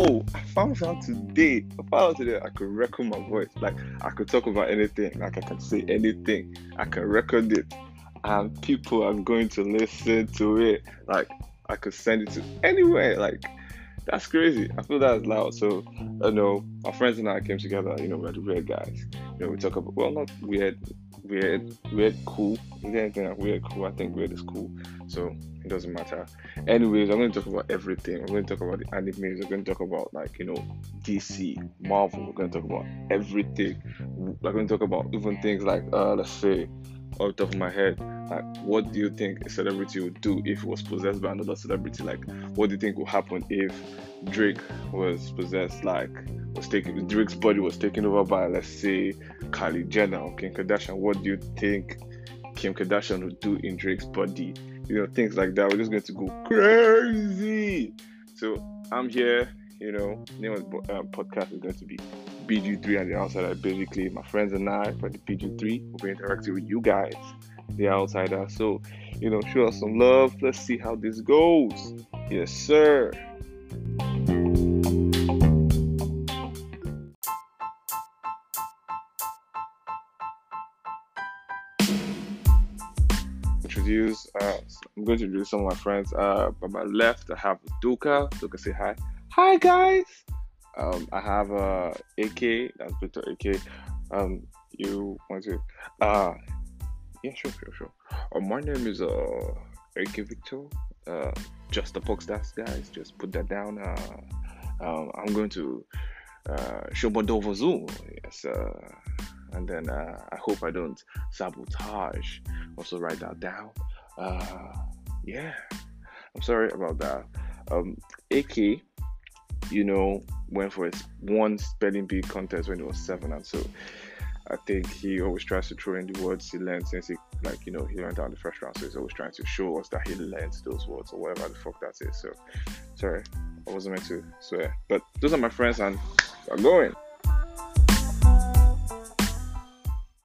Oh, I found out today. I found out today I could record my voice. Like I could talk about anything. Like I can say anything. I can record it, and people are going to listen to it. Like I could send it to anywhere. Like that's crazy. I feel that's loud. So I know my friends and I came together. You know, we're the weird guys. You know, we talk about well, not weird, weird, weird, cool. Is there anything like weird, cool? I think weird is cool. So it doesn't matter. Anyways, I'm going to talk about everything. We're going to talk about the animes. We're going to talk about like you know DC, Marvel. We're going to talk about everything. We're going to talk about even things like uh, let's say off the top of my head, like what do you think a celebrity would do if he was possessed by another celebrity? Like what do you think would happen if Drake was possessed, like was taken Drake's body was taken over by let's say Kylie Jenner or Kim Kardashian? What do you think Kim Kardashian would do in Drake's body? You know, things like that. We're just going to go crazy. So I'm here, you know, name of the uh, podcast is going to be BG3 and the outsider. Basically, my friends and I for the BG3 will be interacting with you guys, the outsider. So, you know, show us some love. Let's see how this goes. Yes, sir. Introduce. Uh, I'm going to introduce some of my friends. Uh, by my left, I have Duka. Duka, say hi. Hi, guys. Um, I have uh, AK, that's Victor AK. Um, you want to? Uh, yeah, sure, sure, sure. Uh, my name is uh, AK Victor. Uh, just the podcast, guys. Just put that down. Uh, um, I'm going to uh, Shobodovo Zoom. Yes, uh, and then uh, I hope I don't sabotage. Also, write that down. Uh, yeah, I'm sorry about that. Um, AK, you know, went for his one spelling bee contest when he was seven, and so I think he always tries to throw in the words he learned since he, like, you know, he learned out the first round. So he's always trying to show us that he learned those words or whatever the fuck that is. So, sorry, I wasn't meant to swear, but those are my friends, and I'm going.